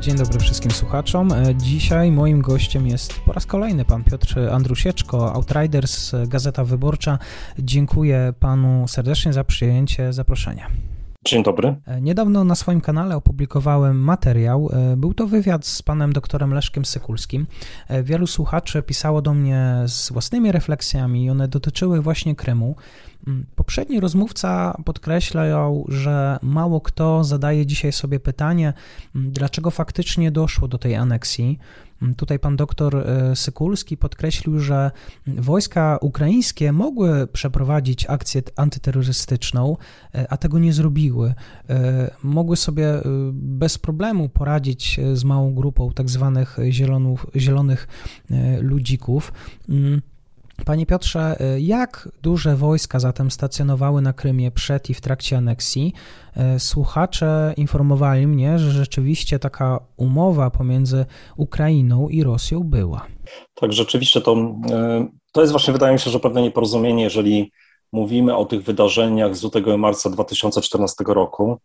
Dzień dobry wszystkim słuchaczom. E, dzisiaj moim gościem jest po raz kolejny pan Piotr Andrusieczko, Outriders, Gazeta Wyborcza. Dziękuję panu serdecznie za przyjęcie zaproszenia. Dzień dobry. E, niedawno na swoim kanale opublikowałem materiał. E, był to wywiad z panem doktorem Leszkiem Sykulskim. Wielu słuchaczy pisało do mnie z własnymi refleksjami i one dotyczyły właśnie Krymu. Mm, poprzedni rozmówca podkreślał, że mało kto zadaje dzisiaj sobie pytanie, mm, dlaczego faktycznie doszło do tej aneksji. Mm, tutaj pan doktor e, Sykulski podkreślił, że wojska ukraińskie mogły przeprowadzić akcję antyterrorystyczną, e, a tego nie zrobiły. E, mogły sobie bez problemu poradzić z małą grupą tak zwanych zielonów, zielonych ludzików. Panie Piotrze, y, jak duże wojska zatem stacjonowały na Krymie przed i w trakcie aneksji? Y, słuchacze informowali mnie, że rzeczywiście taka umowa pomiędzy Ukrainą i Rosją była. Tak, rzeczywiście to, y, to jest właśnie, wydaje mi się, że pewne nieporozumienie, jeżeli mówimy o tych wydarzeniach z lutego i marca 2014 roku,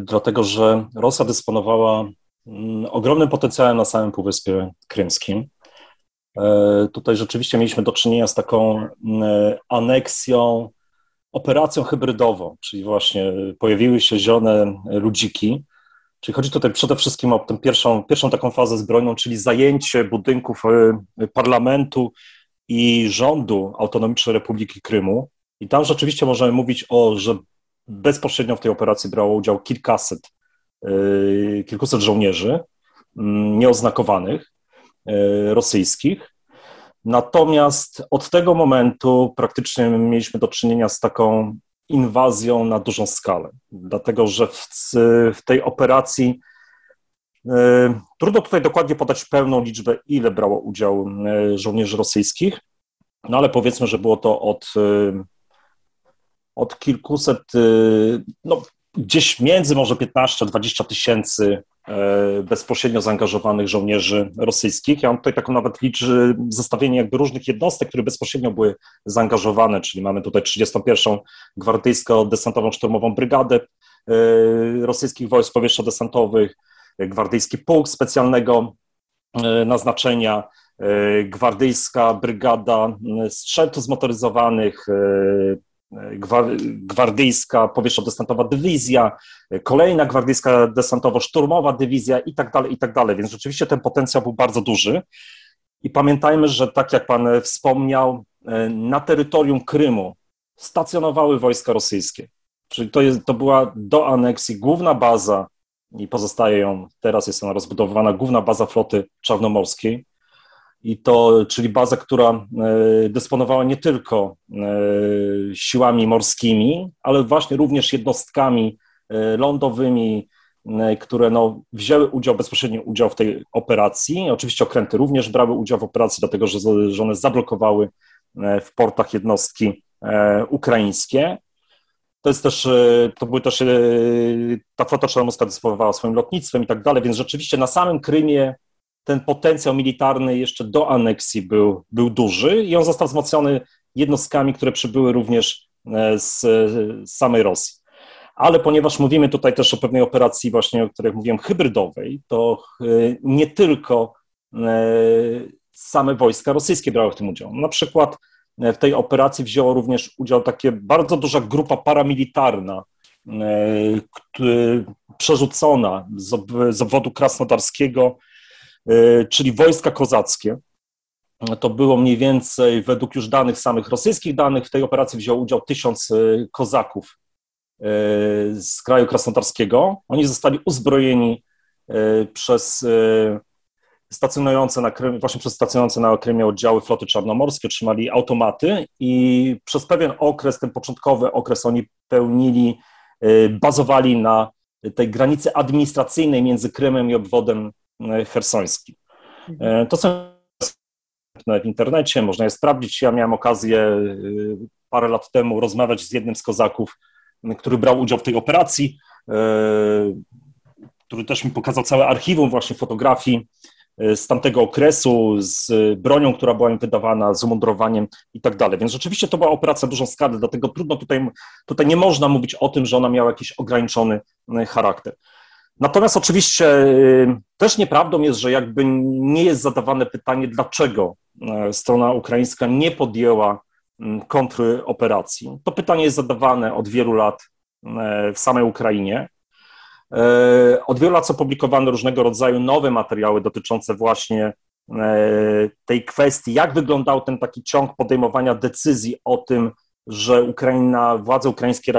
dlatego że Rosja dysponowała mm, ogromnym potencjałem na samym Półwyspie Krymskim. E, tutaj rzeczywiście mieliśmy do czynienia z taką e, aneksją, operacją hybrydową, czyli właśnie pojawiły się zielone ludziki. Czyli chodzi tutaj przede wszystkim o tę pierwszą, pierwszą taką fazę zbrojną, czyli zajęcie budynków e, parlamentu i rządu Autonomicznej Republiki Krymu. I tam rzeczywiście możemy mówić o, że bezpośrednio w tej operacji brało udział kilkaset, kilkuset żołnierzy mm, nieoznakowanych. E, rosyjskich. Natomiast od tego momentu praktycznie mieliśmy do czynienia z taką inwazją na dużą skalę, dlatego że w, w tej operacji e, trudno tutaj dokładnie podać pełną liczbę, ile brało udział e, żołnierzy rosyjskich, no ale powiedzmy, że było to od, od kilkuset, no gdzieś między może 15 a 20 tysięcy bezpośrednio zaangażowanych żołnierzy rosyjskich. Ja mam tutaj taką nawet liczbę, zestawienie jakby różnych jednostek, które bezpośrednio były zaangażowane, czyli mamy tutaj 31. Gwardyjsko-Desantową Szturmową Brygadę e, rosyjskich wojsk powietrzno-desantowych, Gwardyjski Pułk Specjalnego e, Naznaczenia, Gwardyjska Brygada Strzelców Zmotoryzowanych, gwardyjska powietrzno-desantowa dywizja, kolejna gwardyjska desantowo-szturmowa dywizja i tak dalej, i tak dalej. Więc rzeczywiście ten potencjał był bardzo duży. I pamiętajmy, że tak jak pan wspomniał, na terytorium Krymu stacjonowały wojska rosyjskie. Czyli to, jest, to była do aneksji główna baza i pozostaje ją, teraz jest ona rozbudowywana, główna baza floty czarnomorskiej i to, czyli baza, która e, dysponowała nie tylko e, siłami morskimi, ale właśnie również jednostkami e, lądowymi, które no, wzięły udział, bezpośredni udział w tej operacji. Oczywiście okręty również brały udział w operacji, dlatego że, że one zablokowały w portach jednostki ukraińskie. To jest też, to były też, ta flota czarnomorska dysponowała swoim lotnictwem i tak dalej, więc rzeczywiście na samym Krymie ten potencjał militarny jeszcze do aneksji był, był duży i on został wzmocniony jednostkami, które przybyły również e, z, z samej Rosji. Ale ponieważ mówimy tutaj też o pewnej operacji właśnie, o której mówiłem, hybrydowej, to e, nie tylko e, same wojska rosyjskie brały w tym udział. Na przykład w tej operacji wzięła również udział takie bardzo duża grupa paramilitarna, przerzucona z obwodu krasnodarskiego czyli wojska kozackie. To było mniej więcej, według już danych samych rosyjskich danych, w tej operacji wziął udział tysiąc e, kozaków e, z kraju krasnodarskiego. Oni zostali uzbrojeni przez stacjonujące na Krymie, właśnie przez stacjonujące na Krymie oddziały floty czarnomorskie, otrzymali automaty i przez pewien okres, ten początkowy okres oni pełnili, bazowali na tej granicy administracyjnej między Krymem i obwodem hersońskim. To są w internecie, można je sprawdzić. Ja miałem okazję parę lat temu rozmawiać z jednym z kozaków, który brał udział w tej operacji, który też mi pokazał całe archiwum właśnie fotografii E, z tamtego okresu, z bronią, która była im wydawana, z umundurowaniem i tak dalej. Więc rzeczywiście to była operacja dużą skalę, dlatego trudno tutaj, tutaj nie można mówić o tym, że ona miała jakiś ograniczony e, charakter. Natomiast oczywiście e, też nieprawdą jest, że jakby nie jest zadawane pytanie, dlaczego strona ukraińska nie podjęła kontroperacji. To pytanie jest zadawane od wielu lat w samej Ukrainie. Od wielu lat są publikowane różnego rodzaju nowe materiały dotyczące właśnie tej kwestii, jak wyglądał ten taki ciąg podejmowania decyzji o tym, że Ukraina, władze ukraińskie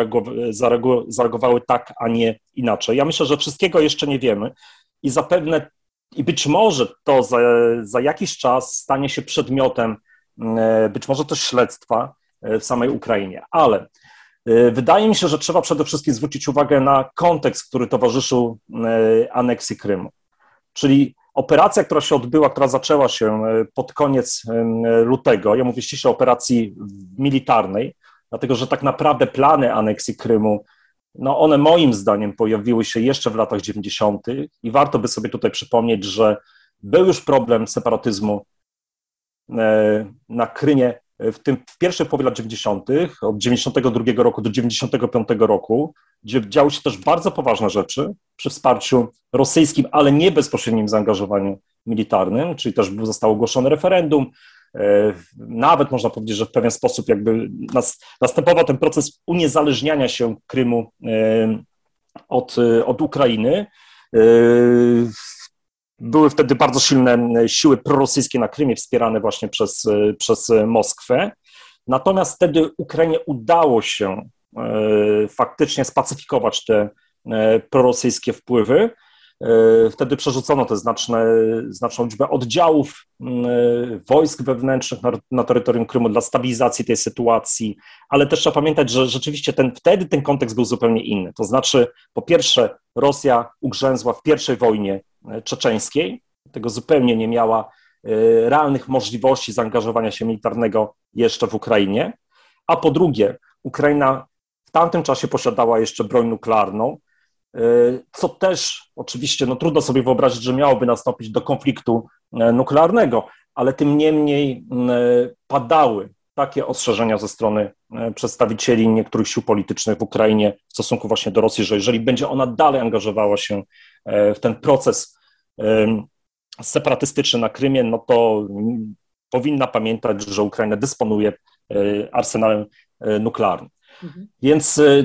zareagowały tak, a nie inaczej. Ja myślę, że wszystkiego jeszcze nie wiemy i zapewne, i być może to za, za jakiś czas stanie się przedmiotem e, być może też śledztwa w samej Ukrainie. Ale E, wydaje mi się, że trzeba przede wszystkim zwrócić uwagę na kontekst, który towarzyszył e, aneksji Krymu. Czyli operacja, która się odbyła, która zaczęła się e, pod koniec lutego, ja mówię ściśle o operacji militarnej, dlatego że tak naprawdę plany aneksji Krymu, no one moim zdaniem pojawiły się jeszcze w latach 90. i warto by sobie tutaj przypomnieć, że był już problem separatyzmu na Krymie w, tym, w pierwszej połowie lat 90., od 92 roku do 95 roku, gdzie działy się też bardzo poważne rzeczy przy wsparciu rosyjskim, ale nie bezpośrednim zaangażowaniu militarnym, czyli też zostało ogłoszone referendum. E, nawet można powiedzieć, że w pewien sposób jakby następował ten proces uniezależniania się Krymu e, od, od Ukrainy. E, były wtedy bardzo silne siły prorosyjskie na Krymie, wspierane właśnie przez, przez Moskwę. Natomiast wtedy Ukrainie udało się e, faktycznie spacyfikować te e, prorosyjskie wpływy. E, wtedy przerzucono znaczne, znaczną liczbę oddziałów wojsk wewnętrznych na, na, terytorium Krymu dla stabilizacji tej sytuacji, ale też trzeba pamiętać, że rzeczywiście ten, wtedy ten kontekst był zupełnie inny. To znaczy, po pierwsze, Rosja ugrzęzła w pierwszej wojnie czeczeńskiej, tego zupełnie nie miała e, realnych możliwości zaangażowania się militarnego jeszcze w Ukrainie, a po drugie, Ukraina w tamtym czasie posiadała jeszcze broń nuklearną, e, co też oczywiście no, trudno sobie wyobrazić, że miałoby nastąpić do konfliktu e, nuklearnego, ale tym niemniej padały takie ostrzeżenia ze strony przedstawicieli niektórych sił politycznych w Ukrainie w stosunku właśnie do Rosji, że jeżeli będzie ona dalej angażowała się w ten proces separatystyczny na Krymie, no to powinna pamiętać, że Ukraina dysponuje e, arsenałem e, nuklearnym. Mhm. Więc e,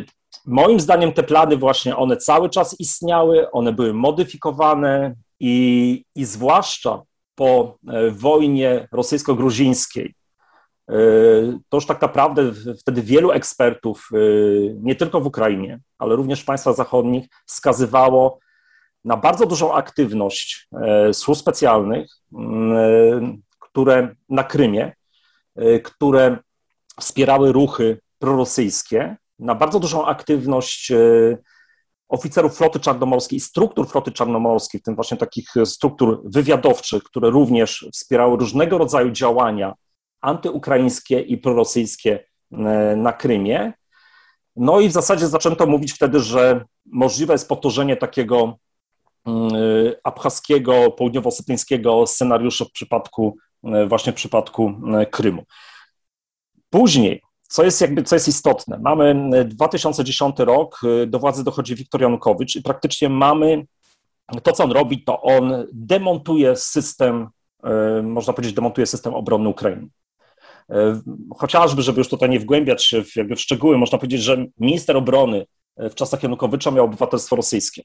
moim zdaniem te plany właśnie, one cały czas istniały, one były modyfikowane i, i zwłaszcza po wojnie rosyjsko-gruzińskiej, to już tak naprawdę wtedy wielu ekspertów, nie tylko w Ukrainie, ale również w państwach zachodnich, wskazywało na bardzo dużą aktywność e, służb specjalnych, e, które na Krymie, e, które wspierały ruchy prorosyjskie, na bardzo dużą aktywność oficerów floty czarnomorskiej struktur floty czarnomorskiej, w tym właśnie takich struktur wywiadowczych, które również wspierały różnego rodzaju działania antyukraińskie i prorosyjskie na Krymie. No i w zasadzie zaczęto mówić wtedy, że możliwe jest powtórzenie takiego Y, abchaskiego, południowo-osetyńskiego scenariusza w przypadku, właśnie w przypadku Krymu. Później, co jest, jakby, co jest istotne, mamy 2010 rok, do władzy dochodzi Wiktor Janukowicz i praktycznie mamy to, co on robi, to on demontuje system, można powiedzieć, demontuje system obronny Ukrainy. Chociażby, żeby już tutaj nie wgłębiać się w, jakby w szczegóły, można powiedzieć, że minister obrony w czasach Janukowycza miał obywatelstwo rosyjskie.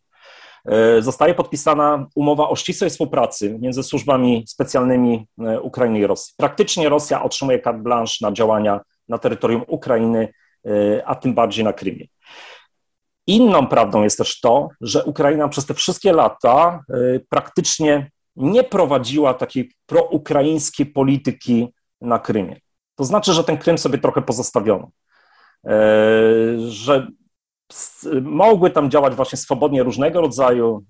E, zostaje podpisana umowa o ścisłej współpracy między służbami specjalnymi e, Ukrainy i Rosji. Praktycznie Rosja otrzymuje carte blanche na działania na terytorium Ukrainy, e, a tym bardziej na Krymie. Inną prawdą jest też to, że Ukraina przez te wszystkie lata praktycznie nie prowadziła takiej proukraińskiej polityki na Krymie. To znaczy, że ten Krym sobie trochę pozostawiono. Że mogły tam działać właśnie swobodnie różnego rodzaju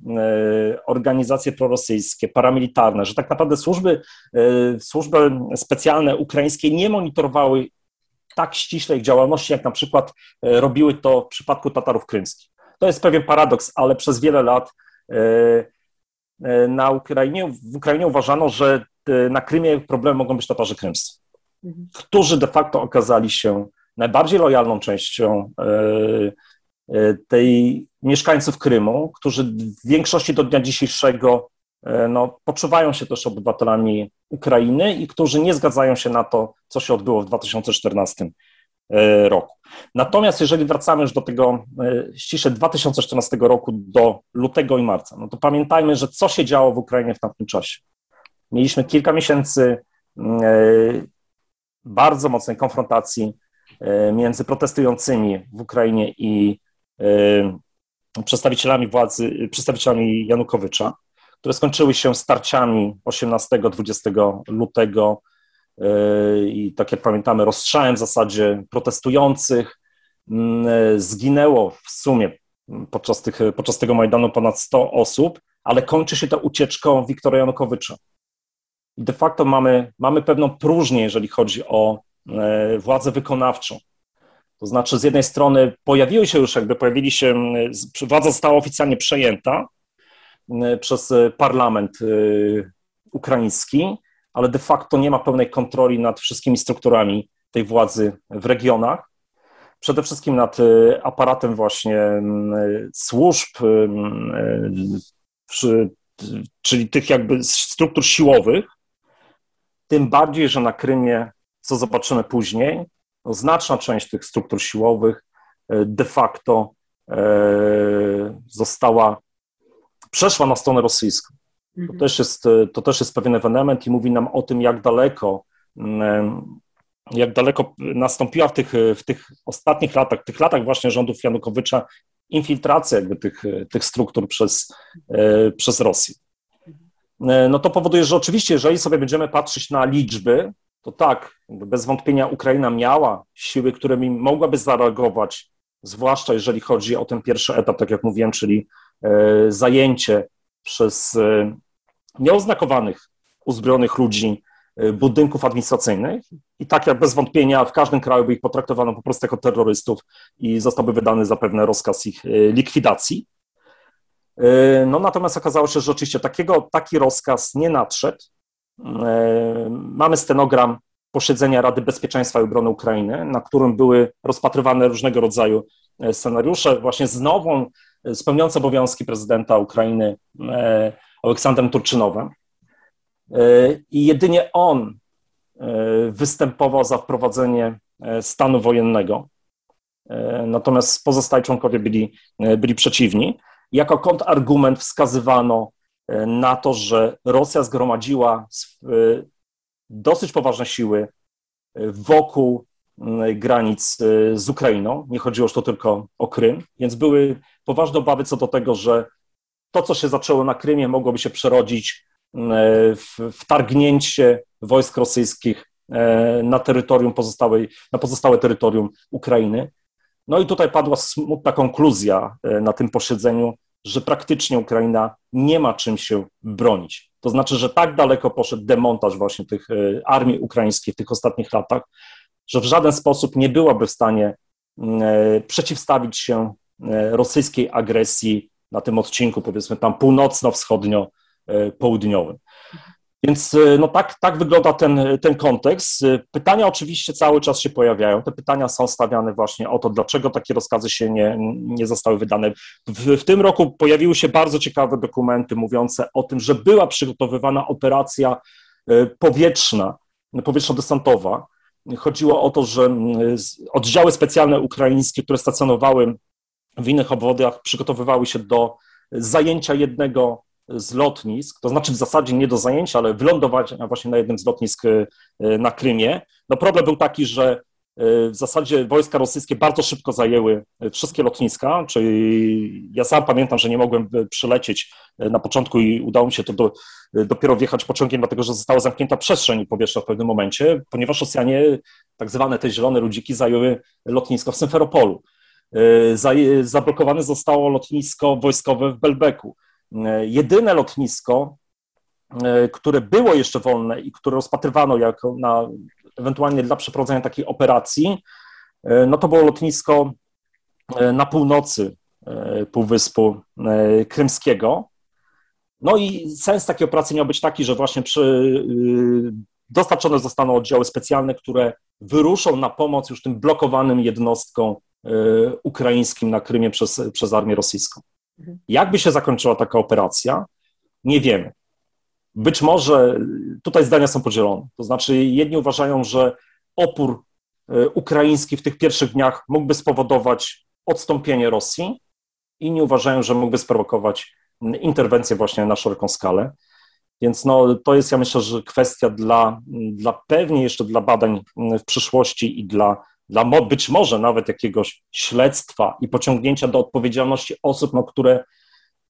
organizacje prorosyjskie, paramilitarne, że tak naprawdę służby, służby specjalne ukraińskie nie monitorowały tak ściśle ich działalności, jak na przykład e, robiły to w przypadku Tatarów krymskich. To jest pewien paradoks, ale przez wiele lat na Ukrainie, w Ukrainie uważano, że na Krymie problem mogą być Tatarzy krymscy, mhm. którzy de facto okazali się najbardziej lojalną częścią E, tej mieszkańców Krymu, którzy w większości do dnia dzisiejszego e, no, poczuwają się też obywatelami Ukrainy i którzy nie zgadzają się na to, co się odbyło w 2014 e, roku. Natomiast jeżeli wracamy już do tego ściśle 2014 roku, do lutego i marca, no to pamiętajmy, że co się działo w Ukrainie w tamtym czasie. Mieliśmy kilka miesięcy bardzo mocnej konfrontacji między protestującymi w Ukrainie i przedstawicielami władzy, przedstawicielami Janukowycza, które skończyły się starciami 18-20 lutego i tak jak pamiętamy, rozstrzałem w zasadzie protestujących. Zginęło w sumie podczas, tych, podczas tego Majdanu ponad 100 osób, ale kończy się to ucieczką Wiktora Janukowycza. De facto mamy, mamy pewną próżnię, jeżeli chodzi o władzę wykonawczą. To znaczy, z jednej strony pojawiły się już, jakby pojawili się, władza została oficjalnie przejęta przez parlament y, ukraiński, ale de facto nie ma pełnej kontroli nad wszystkimi strukturami tej władzy w regionach. Przede wszystkim nad y, aparatem właśnie służb, czyli tych jakby struktur siłowych, tym bardziej, że na Krymie, co zobaczymy później, znaczna część tych struktur siłowych de facto została, przeszła na stronę rosyjską. To mhm. też, jest, e, to też jest pewien ewenement i mówi nam o tym, jak daleko, mm, jak daleko nastąpiła w tych, w tych ostatnich latach, w tych latach właśnie rządów Janukowycza infiltracja jakby tych, tych struktur przez, przez Rosję. Mhm. No to powoduje, że oczywiście, jeżeli sobie będziemy patrzeć na liczby, to tak, bez wątpienia Ukraina miała siły, którymi mogłaby zareagować, zwłaszcza jeżeli chodzi o ten pierwszy etap, tak jak mówiłem, czyli e, zajęcie przez e, nieoznakowanych, uzbrojonych ludzi e, budynków administracyjnych. I tak jak bez wątpienia w każdym kraju by ich potraktowano po prostu jako terrorystów i zostałby wydany zapewne rozkaz ich likwidacji. No natomiast okazało się, że oczywiście takiego, taki rozkaz nie nadszedł. E, mamy stenogram posiedzenia Rady Bezpieczeństwa i Obrony Ukrainy, na którym były rozpatrywane różnego rodzaju e, scenariusze, właśnie z nową, spełniającą obowiązki prezydenta Ukrainy e, Aleksandrem Turczynowem. I jedynie on występował za wprowadzenie stanu wojennego. Natomiast pozostali członkowie byli, byli przeciwni. Jako kontrargument wskazywano E, na to, że Rosja zgromadziła e, dosyć poważne siły e, wokół granic z Ukrainą. Nie chodziło już to tylko o Krym, więc były poważne obawy co do tego, że to, co się zaczęło na Krymie, mogłoby się przerodzić w wtargnięcie wojsk rosyjskich na terytorium pozostałej, na pozostałe terytorium Ukrainy. No i tutaj padła smutna konkluzja na tym posiedzeniu, że praktycznie Ukraina nie ma czym się bronić. To znaczy, że tak daleko poszedł demontaż właśnie tych armii ukraińskiej w tych ostatnich latach, że w żaden sposób nie byłaby w stanie mm, e, przeciwstawić się e, rosyjskiej agresji na tym odcinku, powiedzmy tam północno-wschodnio-południowym. Więc e, no tak, tak wygląda ten, ten kontekst. Pytania oczywiście cały czas się pojawiają. Te pytania są stawiane właśnie o to, dlaczego takie rozkazy się nie, nie zostały wydane. W, w tym roku pojawiły się bardzo ciekawe dokumenty mówiące o tym, że była przygotowywana operacja powietrzna, powietrzno-desantowa. Chodziło o to, że oddziały specjalne ukraińskie, które stacjonowały w innych obwodach, przygotowywały się do zajęcia jednego z lotnisk, to znaczy w zasadzie nie do zajęcia, ale wylądować właśnie na jednym z lotnisk e, na Krymie. No problem był taki, że w zasadzie wojska rosyjskie bardzo szybko zajęły e, wszystkie lotniska, czyli ja sam pamiętam, że nie mogłem przylecieć na początku i udało mi się to do, dopiero wjechać pociągiem, dlatego że została zamknięta przestrzeń powietrzna w pewnym momencie, ponieważ Rosjanie, tak zwane te zielone ludziki, zajęły lotnisko w Symferopolu. zablokowane zostało lotnisko wojskowe w Belbeku. Jedyne lotnisko, które było jeszcze wolne i które rozpatrywano jako na, ewentualnie dla przeprowadzenia takiej operacji, no to było lotnisko na północy Półwyspu Krymskiego. No i sens takiej operacji miał być taki, że właśnie przy, dostarczone zostaną oddziały specjalne, które wyruszą na pomoc już tym blokowanym jednostkom ukraińskim na Krymie przez, przez armię rosyjską. Mhm. Jakby się zakończyła taka operacja, nie wiemy. Być może tutaj zdania są podzielone. To znaczy, jedni uważają, że opór y, ukraiński w tych pierwszych dniach mógłby spowodować odstąpienie Rosji, inni uważają, że mógłby sprowokować interwencję właśnie na szeroką skalę. Więc no, to jest, ja myślę, że kwestia dla, dla pewnie jeszcze dla badań w przyszłości i dla, dla być może nawet jakiegoś śledztwa i pociągnięcia do odpowiedzialności osób, no, które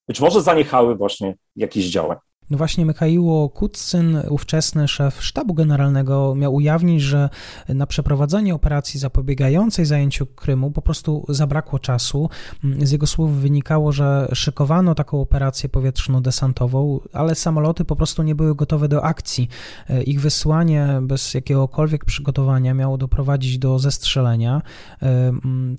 być może zaniechały właśnie jakichś działań. No właśnie Michaiło Kutsyn, ówczesny szef sztabu generalnego, miał ujawnić, że na przeprowadzenie operacji zapobiegającej zajęciu Krymu po prostu zabrakło czasu. Z jego słów wynikało, że szykowano taką operację powietrzno-desantową, ale samoloty po prostu nie były gotowe do akcji. Ich wysłanie bez jakiegokolwiek przygotowania miało doprowadzić do zestrzelenia.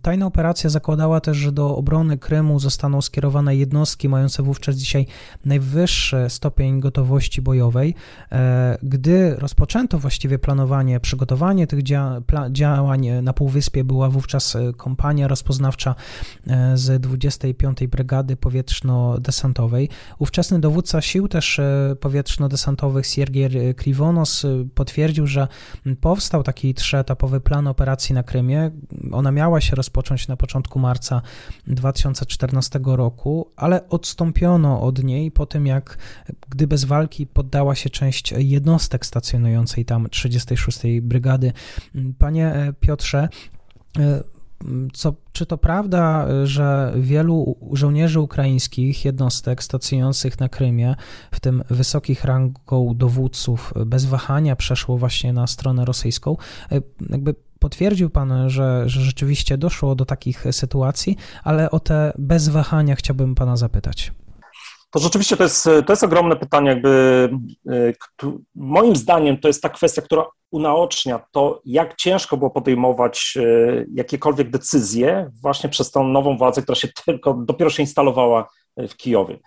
Tajna operacja zakładała też, że do obrony Krymu zostaną skierowane jednostki mające wówczas dzisiaj najwyższe stopień stopień gotowości bojowej. E, gdy rozpoczęto właściwie planowanie, przygotowanie tych dzia działań na Półwyspie, była wówczas e, kompania rozpoznawcza e, z 25. Brygady Powietrzno-Desantowej. Ówczesny dowódca sił też powietrzno-desantowych Siergier Krivonos potwierdził, że powstał taki trzyetapowy plan operacji na Krymie. Ona miała się rozpocząć na początku marca 2014 roku, ale odstąpiono od niej po tym, jak gdy bez walki poddała się część jednostek stacjonującej tam 36. Brygady. Panie Piotrze, co, czy to prawda, że wielu żołnierzy ukraińskich jednostek stacjonujących na Krymie, w tym wysokich rangą dowódców, bez wahania przeszło właśnie na stronę rosyjską? Jakby potwierdził Pan, że, że rzeczywiście doszło do takich sytuacji, ale o te bez wahania chciałbym Pana zapytać. To rzeczywiście to jest, to jest ogromne pytanie, jakby e, moim zdaniem to jest ta kwestia, która unaocznia to, jak ciężko było podejmować e, jakiekolwiek decyzje właśnie przez tą nową władzę, która się tylko dopiero się instalowała e, w Kijowie.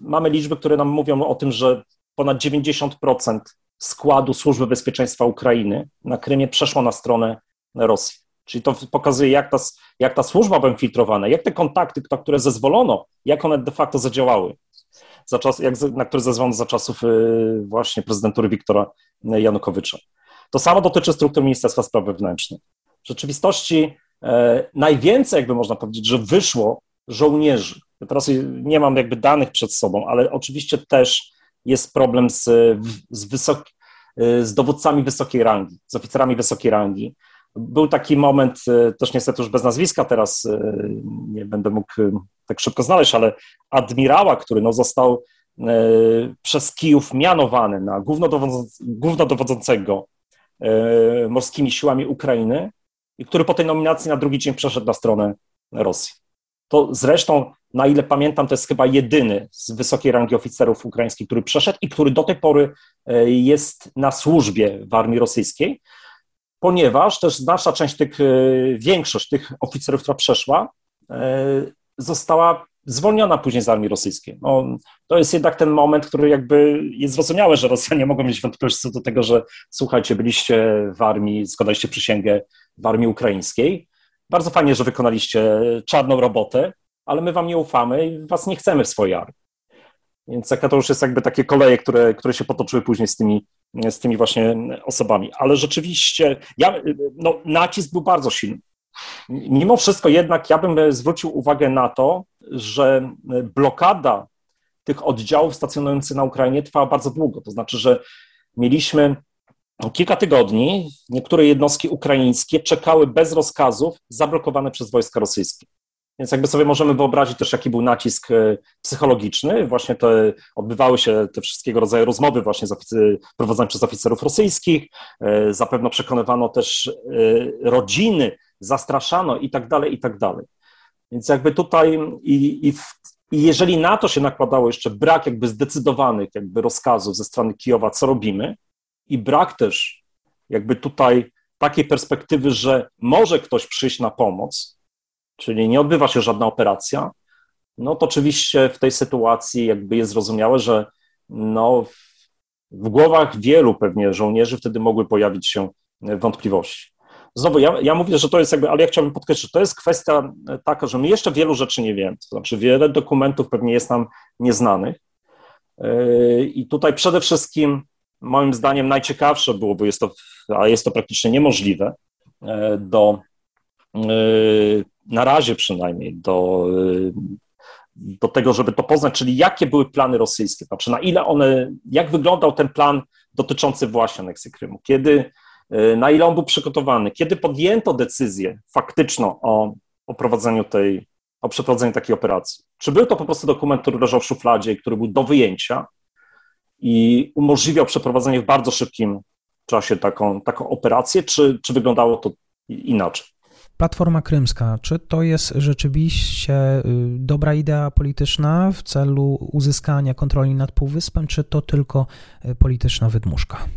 Mamy liczby, które nam mówią o tym, że ponad 90% składu Służby Bezpieczeństwa Ukrainy na Krymie przeszło na stronę Rosji. Czyli to pokazuje, jak ta, jak ta służba była infiltrowana, jak te kontakty, na które zezwolono, jak one de facto zadziałały, za czas, jak, na które zezwolono za czasów y, właśnie prezydentury Wiktora Janukowycza. To samo dotyczy struktur Ministerstwa Spraw Wewnętrznych. W rzeczywistości e, najwięcej, jakby można powiedzieć, że wyszło żołnierzy. Ja teraz nie mam jakby danych przed sobą, ale oczywiście też jest problem z, z, y, z dowódcami wysokiej rangi, z oficerami wysokiej rangi, był taki moment, e, też niestety już bez nazwiska teraz e, nie będę mógł e, tak szybko znaleźć, ale admirała, który no, został przez Kijów mianowany na głównodowodzącego morskimi siłami Ukrainy i który po tej nominacji na drugi dzień przeszedł na stronę Rosji. To zresztą, na ile pamiętam, to jest chyba jedyny z wysokiej rangi oficerów ukraińskich, który przeszedł i który do tej pory jest na służbie w armii rosyjskiej ponieważ też znaczna część tych, e, większość tych oficerów, która przeszła, e, została zwolniona później z armii rosyjskiej. No, to jest jednak ten moment, który jakby jest zrozumiałe, że Rosjanie mogą mieć wątpliwości co do tego, że słuchajcie, byliście w armii, składaliście przysięgę w armii ukraińskiej. Bardzo fajnie, że wykonaliście czarną robotę, ale my wam nie ufamy i was nie chcemy w swojej armii. Więc to już jest jakby takie koleje, które, które się potoczyły później z tymi z tymi właśnie osobami. Ale rzeczywiście ja, no, nacisk był bardzo silny. Mimo wszystko jednak ja bym zwrócił uwagę na to, że blokada tych oddziałów stacjonujących na Ukrainie trwała bardzo długo. To znaczy, że mieliśmy kilka tygodni, niektóre jednostki ukraińskie czekały bez rozkazów zablokowane przez wojska rosyjskie. Więc jakby sobie możemy wyobrazić też, jaki był nacisk e, psychologiczny. Właśnie te, odbywały się te wszystkiego rodzaju rozmowy właśnie oficy, prowadzone przez oficerów rosyjskich. E, zapewne przekonywano też e, rodziny zastraszano i tak dalej, i tak dalej. Więc jakby tutaj i, i, i jeżeli na to się nakładało jeszcze brak jakby zdecydowanych jakby rozkazów ze strony Kijowa, co robimy, i brak też jakby tutaj takiej perspektywy, że może ktoś przyjść na pomoc, czyli nie odbywa się żadna operacja, no to oczywiście w tej sytuacji jakby jest zrozumiałe, że no, w głowach wielu pewnie żołnierzy wtedy mogły pojawić się wątpliwości. Znowu, ja, ja mówię, że to jest jakby, ale ja chciałbym podkreślić, że to jest kwestia taka, że my jeszcze wielu rzeczy nie wiemy. To znaczy, wiele dokumentów pewnie jest nam nieznanych. Yy, I tutaj przede wszystkim, moim zdaniem, najciekawsze byłoby, jest to, a jest to praktycznie niemożliwe, do na razie przynajmniej, do, do tego, żeby to poznać, czyli jakie były plany rosyjskie, znaczy na ile one, jak wyglądał ten plan dotyczący właśnie aneksji Krymu, kiedy Y, na ile on był przygotowany, kiedy podjęto decyzję faktyczną o, o prowadzeniu tej, o przeprowadzeniu takiej operacji. Czy był to po prostu dokument, który leżał w szufladzie i który był do wyjęcia i umożliwiał przeprowadzenie w bardzo szybkim czasie taką, taką operację, czy, czy wyglądało to inaczej? Platforma Krymska, czy to jest rzeczywiście y, dobra idea polityczna w celu uzyskania kontroli nad Półwyspem, czy to tylko y, polityczna wydmuszka?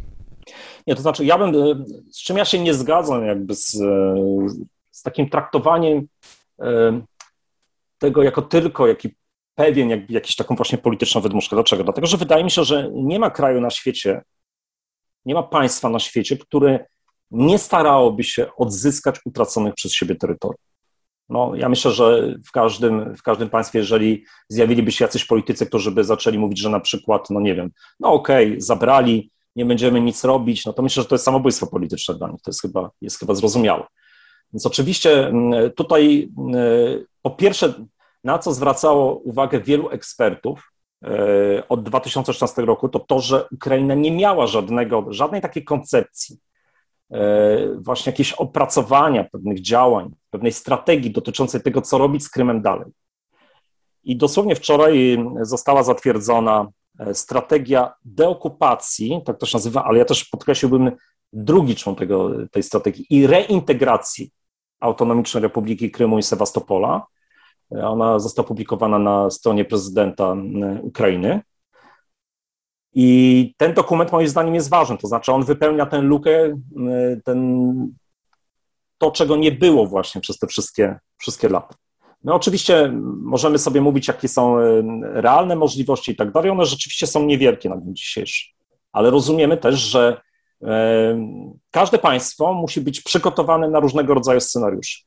Nie, to znaczy, ja bym, e, z czym ja się nie zgadzam, jakby z, z takim traktowaniem tego jako tylko jaki pewien, jakby jakiś taką właśnie polityczną wydmuszkę. Dlaczego? Dlatego, że wydaje mi się, że nie ma kraju na świecie, nie ma państwa na świecie, które nie starałoby się odzyskać utraconych przez siebie terytoriów. No, ja myślę, że w każdym, w każdym państwie, jeżeli zjawiliby się jacyś politycy, którzy by zaczęli mówić, że na przykład, no nie wiem, no okej, okay, zabrali nie będziemy nic robić, no to myślę, że to jest samobójstwo polityczne dla nich. To jest chyba, jest chyba zrozumiałe. Więc oczywiście mm, tutaj mm, po pierwsze, na co zwracało uwagę wielu ekspertów e, od 2016 roku, to to, że Ukraina nie miała żadnego, żadnej takiej koncepcji, właśnie jakieś opracowania pewnych działań, pewnej strategii dotyczącej tego, co robić z Krymem dalej. I dosłownie wczoraj została zatwierdzona E, strategia deokupacji, tak to się nazywa, ale ja też podkreśliłbym drugi człon tego, tej strategii i reintegracji Autonomicznej Republiki Krymu i Sewastopola. E, ona została opublikowana na stronie prezydenta Ukrainy. I ten dokument moim zdaniem jest ważny, to znaczy on wypełnia tę lukę, ten, to czego nie było właśnie przez te wszystkie, wszystkie lata. No oczywiście możemy sobie mówić, jakie są e, realne możliwości i tak dalej. One rzeczywiście są niewielkie na dzień dzisiejszy, ale rozumiemy też, że e, każde państwo musi być przygotowane na różnego rodzaju scenariusze.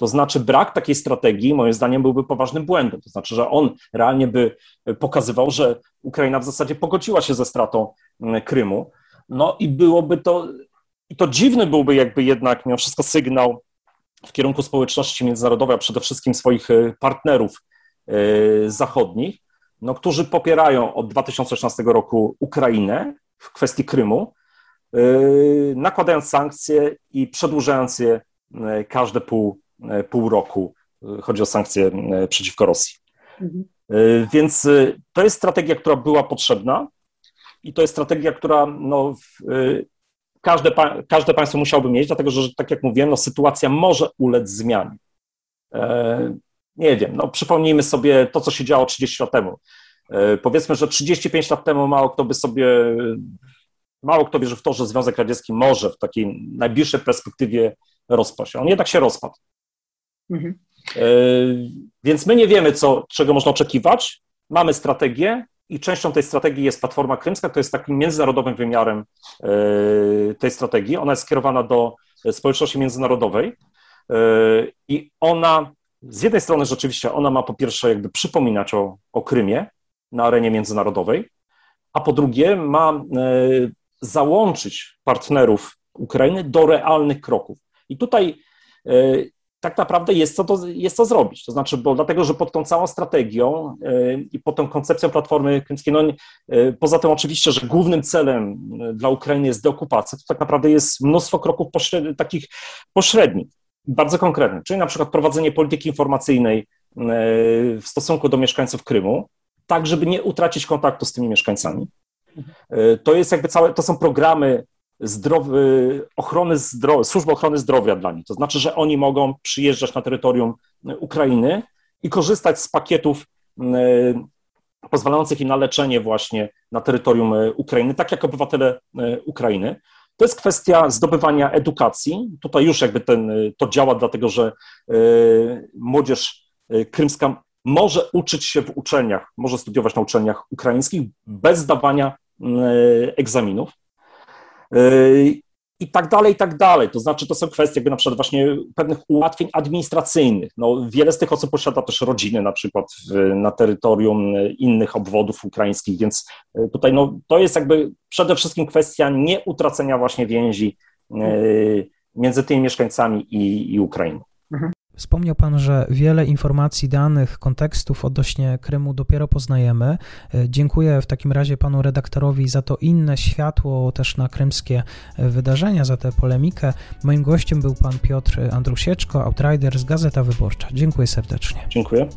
To znaczy, brak takiej strategii, moim zdaniem, byłby poważnym błędem. To znaczy, że on realnie by pokazywał, że Ukraina w zasadzie pogodziła się ze stratą Krymu. No i byłoby to, i to dziwny byłby jakby jednak mimo wszystko sygnał w kierunku społeczności międzynarodowej, a przede wszystkim swoich e, partnerów e, zachodnich, no, którzy popierają od 2016 roku Ukrainę w kwestii Krymu, e, nakładając sankcje i przedłużając je każde pół, pół roku. Chodzi o sankcje przeciwko Rosji. Mhm. Więc to jest strategia, która była potrzebna i to jest strategia, która no, każde, każde państwo musiałoby mieć, dlatego że, tak jak mówiłem, no, sytuacja może ulec zmianie. E, nie wiem, no, przypomnijmy sobie to, co się działo 30 lat temu. E, powiedzmy, że 35 lat temu mało kto by sobie, mało kto wierzy w to, że Związek Radziecki może w takiej najbliższej perspektywie rozpaść. On jednak się rozpadł. Mhm. E, więc my nie wiemy, co, czego można oczekiwać. Mamy strategię, i częścią tej strategii jest Platforma Krymska, to jest takim międzynarodowym wymiarem e, tej strategii. Ona jest skierowana do społeczności międzynarodowej e, i ona z jednej strony rzeczywiście ona ma po pierwsze jakby przypominać o, o Krymie na arenie międzynarodowej, a po drugie ma załączyć partnerów Ukrainy do realnych kroków. I tutaj tak naprawdę jest co, to, jest co zrobić. To znaczy, bo dlatego, że pod tą całą strategią yy, i pod tą koncepcją Platformy Krymskiej, no, yy, poza tym oczywiście, że głównym celem yy, dla Ukrainy jest deokupacja, to tak naprawdę jest mnóstwo kroków pośredni, takich pośrednich, bardzo konkretnych, czyli na przykład prowadzenie polityki informacyjnej w stosunku do mieszkańców Krymu, tak, żeby nie utracić kontaktu z tymi mieszkańcami. To jest jakby całe, to są programy zdrowy, ochrony zdrowia, służby ochrony zdrowia dla nich. To znaczy, że oni mogą przyjeżdżać na terytorium Ukrainy i korzystać z pakietów pozwalających im na leczenie właśnie na terytorium Ukrainy, tak jak obywatele Ukrainy. To jest kwestia zdobywania edukacji. Tutaj już jakby ten, to działa, dlatego że młodzież krymska może uczyć się w uczelniach, może studiować na uczelniach ukraińskich bez zdawania egzaminów. I tak dalej, i tak dalej. To znaczy, to są kwestie jakby na przykład właśnie pewnych ułatwień administracyjnych. No, wiele z tych osób posiada też rodziny na przykład w, na terytorium innych obwodów ukraińskich, więc tutaj no, to jest jakby przede wszystkim kwestia nieutracenia właśnie więzi między tymi mieszkańcami i, i Ukrainą. Wspomniał Pan, że wiele informacji, danych, kontekstów odnośnie Krymu dopiero poznajemy. E, dziękuję w takim razie Panu redaktorowi za to inne światło też na krymskie e, wydarzenia, za tę polemikę. Moim gościem był Pan Piotr Andrusieczko, Outriders, Gazeta Wyborcza. Dziękuję serdecznie. Dziękuję.